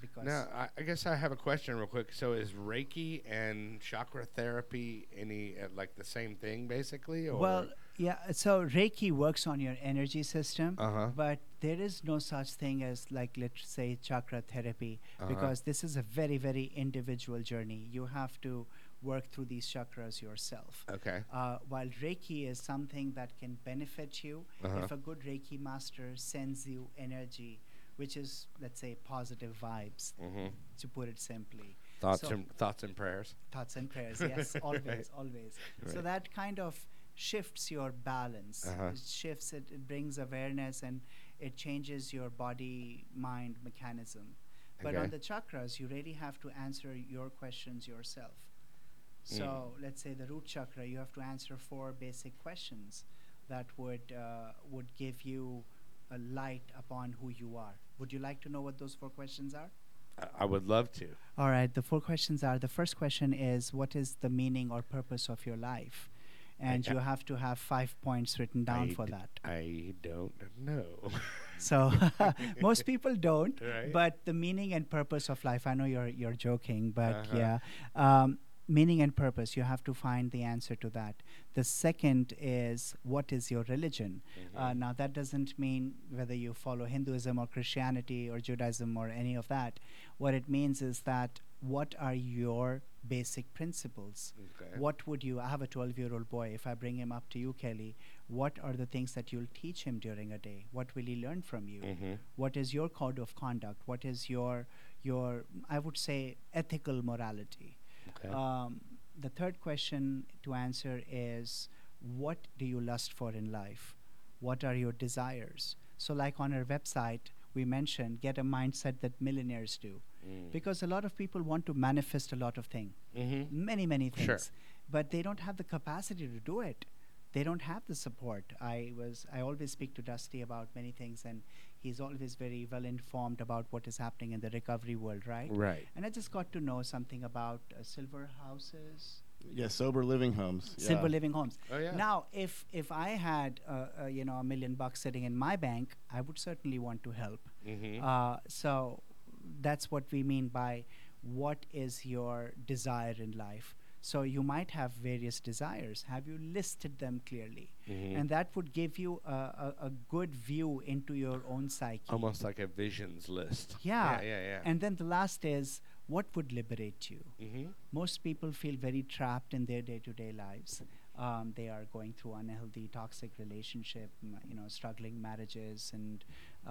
Because Now, I, I guess I have a question real quick. So, is Reiki and chakra therapy any uh, like the same thing, basically? Or? well, yeah, so Reiki works on your energy system, uh huh. but there is no such thing as, like, let's say, chakra therapy, Uh-huh. because this is a very, very individual journey. You have to work through these chakras yourself. Okay. Uh, while Reiki is something that can benefit you, Uh-huh. if a good Reiki master sends you energy, which is, let's say, positive vibes, hmm to put it simply. Thoughts So- and thoughts and prayers. Thoughts and prayers, yes, always, Right. always. So that kind of shifts your balance. Uh-huh. It shifts it, it brings awareness and it changes your body mind mechanism. But on the chakras, you really have to answer your questions yourself. So let's say the root chakra, you have to answer four basic questions that would uh, would give you a light upon who you are. Would you like to know what those four questions are? I, I would love to. All right, the four questions are the first question is what is the meaning or purpose of your life? And I- you have to have five points written down I for d- that. I don't know. So most people don't, Right. but the meaning and purpose of life. I know you're you're joking, but Uh-huh. yeah, um, meaning and purpose. You have to find the answer to that. The second is what is your religion? Uh, Mhm. now that doesn't mean whether you follow Hinduism or Christianity or Judaism or any of that. What it means is that what are your basic principles? Okay. What would you? I have a 12 year old boy. If I bring him up to you, Kelly, what are the things that you'll teach him during a day? What will he learn from you? Mhm. What is your code of conduct? What is your your I would say ethical morality? Okay. Um, the third question to answer is what do you lust for in life? What are your desires? So, like on our website, we mentioned get a mindset that millionaires do. Mm. Because a lot of people want to manifest a lot of things, Mhm. many, many things, Sure. but they don't have the capacity to do it. They don't have the support. I was I always speak to Dusty about many things, and he's always very well informed about what is happening in the recovery world, right? Right. And I just got to know something about uh, silver houses, Yeah, sober living homes. silver yeah. living homes. Oh yeah. Now, if if I had uh, uh, you know a million bucks sitting in my bank, I would certainly want to help. Mhm. Uh, so that's what we mean by what is your desire in life. So you might have various desires. Have you listed them clearly? Mhm. And that would give you a, a, a good view into your own psyche. Almost like a visions list. Yeah. Yeah. Yeah. yeah. And then the last is what would liberate you? Mhm. most people feel very trapped in their day-to-day lives. Um, they are going through unhealthy, toxic relationship, m- you know, struggling marriages and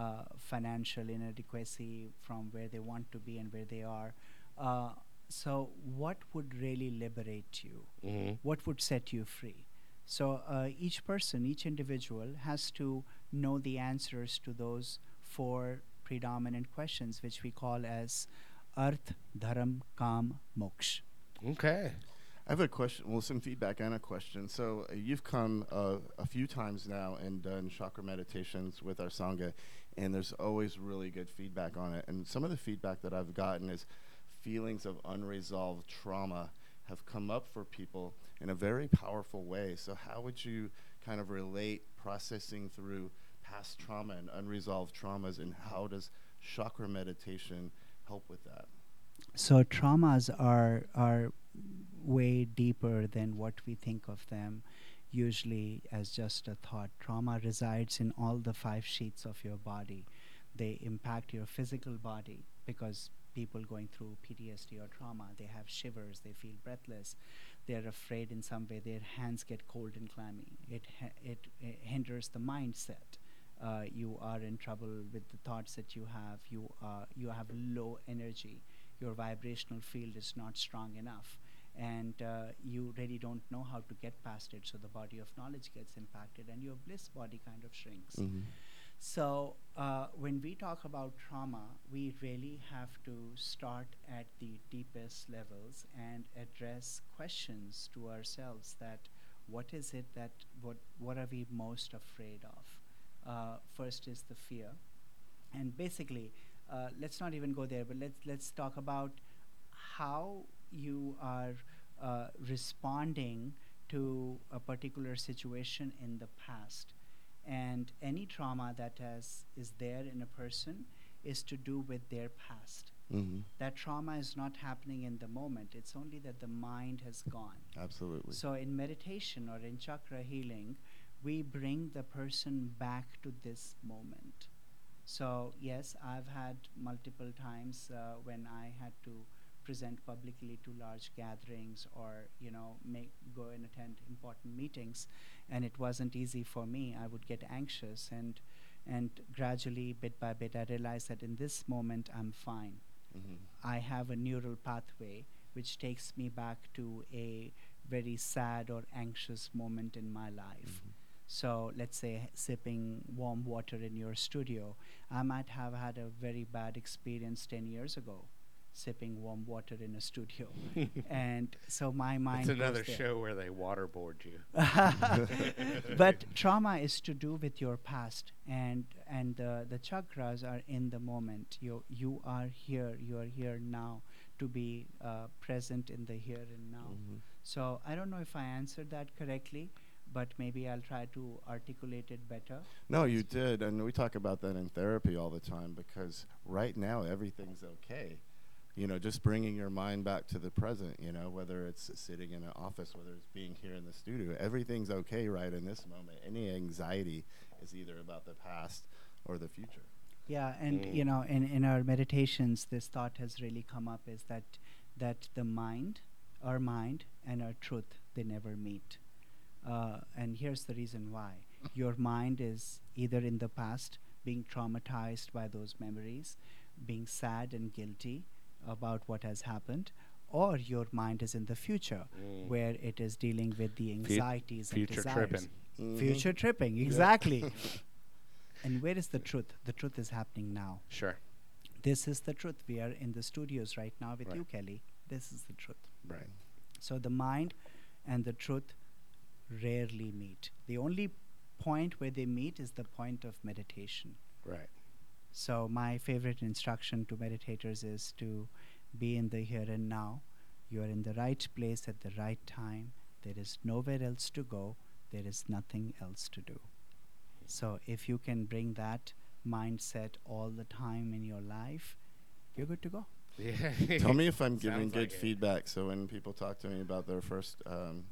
uh, financial inadequacy from where they want to be and where they are. Uh, so, what would really liberate you? Mhm. What would set you free? So, uh, each person, each individual has to know the answers to those four predominant questions, which we call as Arth, Dharam, Kam, moksh Okay. I have a question, well, some feedback and a question. So uh, you've come uh, a few times now and done chakra meditations with our sangha, and there's always really good feedback on it. And some of the feedback that I've gotten is feelings of unresolved trauma have come up for people in a very powerful way. So how would you kind of relate processing through past trauma and unresolved traumas, and how does chakra meditation help with that? So traumas are are way deeper than what we think of them usually as just a thought. Trauma resides in all the five sheets of your body. They impact your physical body because people going through PTSD or trauma, they have shivers, they feel breathless, they're afraid in some way, their hands get cold and clammy. It, it, it hinders the mindset. Uh, you are in trouble with the thoughts that you have. You, uh, you have low energy. Your vibrational field is not strong enough and uh, you really don't know how to get past it so the body of knowledge gets impacted and your bliss body kind of shrinks Mm-hmm. So uh, when we talk about trauma we really have to start at the deepest levels and address questions to ourselves that what is it that what what are we most afraid of? Uh, first is the fear. And basically uh, let's not even go there but let's let's talk about how you are uh, responding to a particular situation in the past and any trauma that has is there in a person is to do with their past. Mm-hmm. that trauma is not happening in the moment. It's only that the mind has gone. Absolutely. so in meditation or in chakra healing we bring the person back to this moment. So yes i've had multiple times uh, when i had to present publicly to large gatherings or you know make go and attend important meetings and it wasn't easy for me i would get anxious and and gradually bit by bit i realized that in this moment i'm fine mm-hmm. I have a neural pathway which takes me back to a very sad or anxious moment in my life. Mhm. So, let's say sipping warm water in your studio, I might have had a very bad experience 10 years ago sipping warm water in a studio. and so my mind. It's another show where they waterboard you. but trauma is to do with your past and and the the chakras are in the moment you you are here you are here now to be uh, present in the here and now Mhm. so i don't know if i answered that correctly but maybe i'll try to articulate it better No, you did, and we talk about that in therapy all the time because right now everything's okay. You know, just bringing your mind back to the present. You know, whether it's sitting in an office, whether it's being here in the studio, everything's okay right in this moment. Any anxiety is either about the past or the future. yeah and Mm. you know in in our meditations this thought has really come up is that that the mind our mind and our truth they never meet uh, and here's the reason why your mind is either in the past being traumatized by those memories being sad and guilty about what has happened or your mind is in the future Mm. where it is dealing with the anxieties and Future desires tripping. Mhm. future tripping Yeah. exactly and where is the truth the truth is happening now Sure. this is the truth. We are in the studios right now with Right. you, Kelly. This is the truth. Right. So the mind and the truth rarely meet. The only point where they meet is the point of meditation. Right. So my favorite instruction to meditators is to be in the here and now. You are in the right place at the right time. There is nowhere else to go. There is nothing else to do. So if you can bring that mindset all the time in your life, you're good to go. Yeah. Tell me if I'm giving Sounds good like it. feedback. So when people talk to me about their first, um,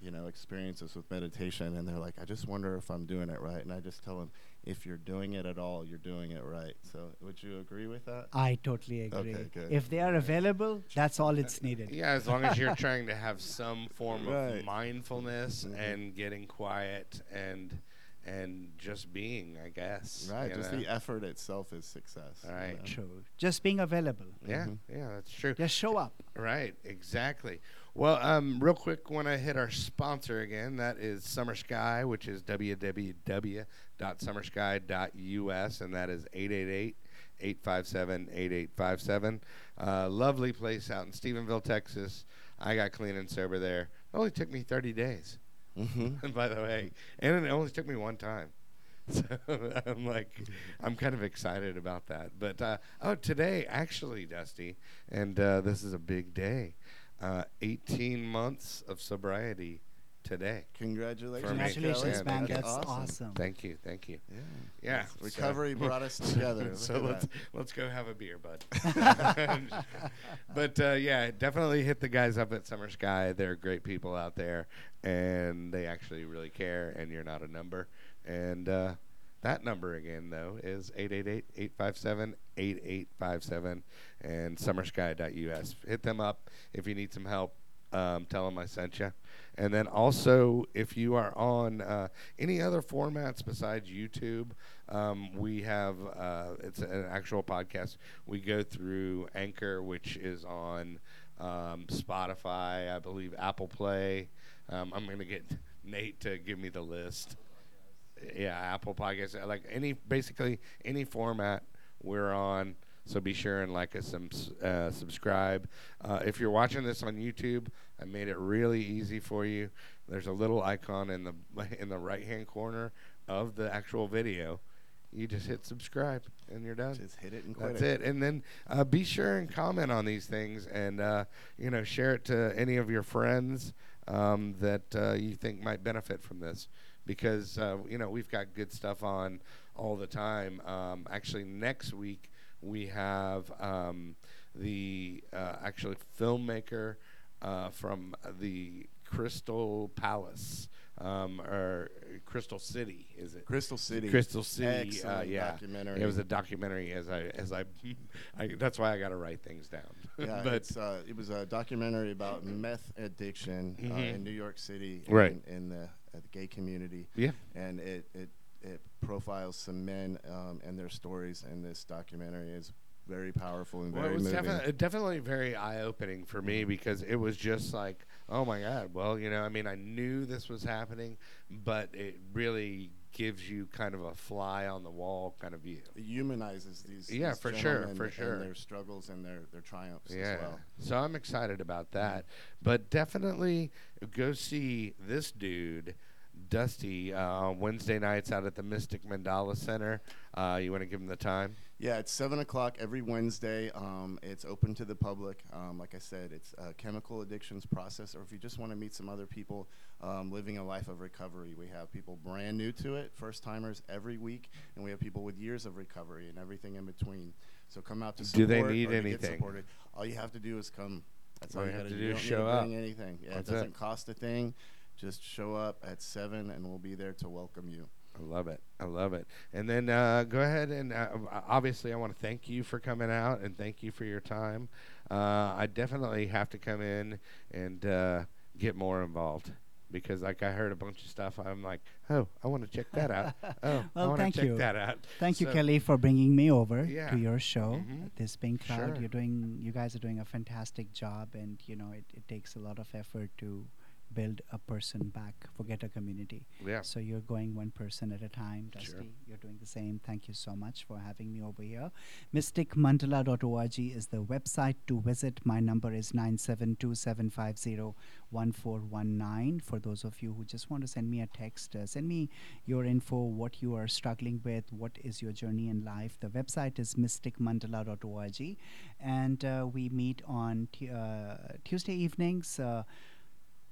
you know, experiences with meditation, and they're like, "I just wonder if I'm doing it right," and I just tell them, "If you're doing it at all, you're doing it right." So would you agree with that? I totally agree. Okay, good. If they are available, that's all it's needed. Yeah, as long as you're trying to have some form of Right. mindfulness Mhm. and getting quiet and and just being, I guess. Right. Just know? the effort itself is success. you Right. know? True. Just being available. Yeah, Mhm. yeah, that's true. Just show up. Right, exactly. Well, um, real quick, want to hit our sponsor again. That is Summer Sky, which is www.summersky.us, and that is 888 857 8857. Uh, Lovely place out in Stephenville, Texas. I got clean and sober there. It only took me 30 days, Mm-hmm. by the way, and it only took me one time. So I'm like, I'm kind of excited about that. But uh, oh, today actually, Dusty, and uh, this is a big day. Uh, 18 months of sobriety today. Congratulations. For me. Congratulations, Yeah, man. thank you. That's awesome. Thank you, thank you. Yeah. Yeah, Recovery so- brought us together. Look so at let's that. let's go have a beer, bud. but uh, yeah, definitely hit the guys up at Summer Sky. They're great people out there, and they actually really care. And you're not a number. And uh, that number again though is 888-857-8857 and summersky.us. Hit them up if you need some help. Um, tell them I sent you. And then also, if you are on uh, any other formats besides YouTube, um, we have uh, it's an actual podcast. We go through Anchor, which is on um, Spotify, I believe, Apple Play. Um, I'm going to get Nate to give me the list. Yeah, Apple Podcasts, like any basically any format we're on. So be sure and like us and uh, subscribe. Uh, if you're watching this on YouTube, I made it really easy for you. There's a little icon in the in the right hand corner of the actual video. You just hit subscribe and you're done. Just hit it and quit That's it. And then uh, be sure and comment on these things, and uh, you know share it to any of your friends um, that uh, you think might benefit from this, because uh, you know we've got good stuff on all the time. Um, actually, next week we have um, the uh, actually filmmaker uh, from the Crystal Palace um, or Crystal City, is it? Crystal City. Crystal City, uh, yeah. documentary. It was a documentary. As I, as I, I that's why I got to write things down. yeah, but it's, uh, it was a documentary about meth addiction uh, Mhm. in New York City, Right. in, in the, uh, the gay community, yeah, and it, it it profiles some men um, and their stories. And this documentary is very powerful and well, very it was moving. definitely definitely very eye opening for me because it was just like, oh my god. Well, you know, I mean, I knew this was happening, but it really gives you kind of a fly on the wall kind of view. it humanizes these. Yeah, these for sure, for and sure. their struggles and their their triumphs Yeah. as well. So I'm excited about that. But definitely go see this dude, Dusty, uh, on Wednesday nights out at the Mystic Mandala Center. Uh, you want to give him the time? Yeah, it's seven o'clock every Wednesday. Um, it's open to the public. Um, like I said, it's a chemical addictions process, or if you just want to meet some other people um, living a life of recovery, we have people brand new to it, first timers every week, and we have people with years of recovery and everything in between. So come out to Do support. they need or to get anything? supported. All you have to do is come. That's All all you you have to do. do You don't show need to bring up. anything. Yeah, That's it it. doesn't cost a thing. Just show up at seven, and we'll be there to welcome you. I love it. I love it. And then uh, go ahead and uh, obviously, I want to thank you for coming out and thank you for your time. Uh, I definitely have to come in and uh, get more involved because, like, I heard a bunch of stuff. I'm like, oh, I want to check that out. Oh, I want thank to check you. that out. Thank you, Kelly, for bringing me over Yeah. to your show. Mhm. This Pink Cloud, Sure. you're doing. You guys are doing a fantastic job, and you know it, it takes a lot of effort to build a person back, forget a community. Yeah. So you're going one person at a time, Dusty. Sure. You're doing the same. Thank you so much for having me over here. MysticMandala.org is the website to visit. My number is 972-750-1419. For those of you who just want to send me a text, uh, send me your info, what you are struggling with, what is your journey in life. The website is mysticmandala.org. And uh, we meet on t- uh, Tuesday evenings. Uh,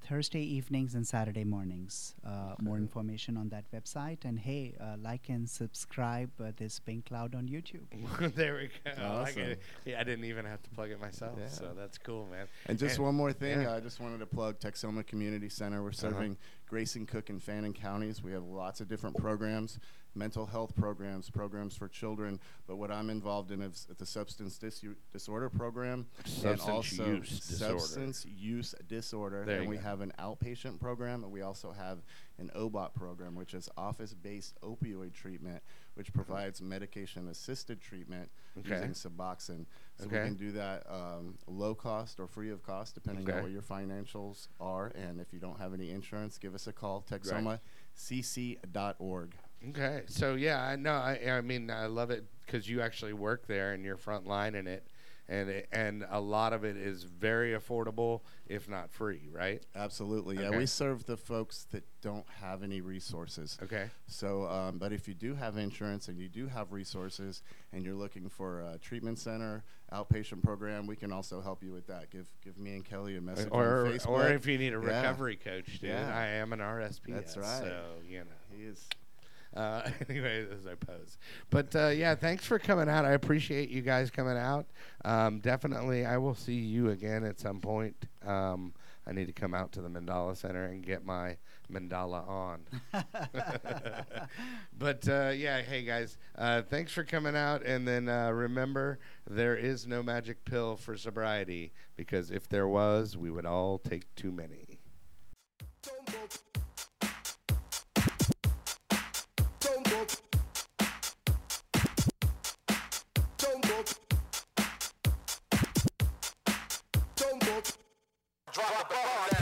Thursday evenings and Saturday mornings. Uh, More information on that website. And hey, uh, like and subscribe uh, this Pink Cloud on YouTube. there we go. I Awesome. it. Yeah, I didn't even have to plug it myself, Yeah. so that's cool, man. And just And- one more thing, yeah. I just wanted to plug Texoma Community Center. We're Uh-huh. serving Grayson, Cooke, and Fannin counties. We have lots of different programs, mental health programs, programs for children. But what I'm involved in is the substance dis- disorder program and Substance also use disorder. substance use disorder. There and we go. have an outpatient program, and we also have an OBOT program, which is office-based opioid treatment, which provides medication-assisted treatment Okay. using Suboxone. So Okay. we can do that um, low cost or free of cost, depending Okay. on what your financials are. And if you don't have any insurance, give us a call. TexomaCC.org. Okay, so yeah, I know. I, I mean, I love it because you actually work there and you're front line in it, and it, and a lot of it is very affordable, if not free, right? Absolutely. Yeah, Okay. we serve the folks that don't have any resources. Okay. So, um, but if you do have insurance and you do have resources and you're looking for a treatment center, outpatient program, we can also help you with that. Give give me and Kelly a message Or on Facebook. or if you need a Yeah. recovery coach, dude, Yeah. I am an RSPS. That's right. So you know. he is Uh, anyway, as I pose. But uh, yeah, thanks for coming out. I appreciate you guys coming out. Um, definitely, I will see you again at some point. Um, I need to come out to the Mandala Center and get my mandala on. but uh, yeah, hey guys, uh, thanks for coming out. And then uh, remember, there is no magic pill for sobriety because if there was, we would all take too many. Drop, Drop the bomb.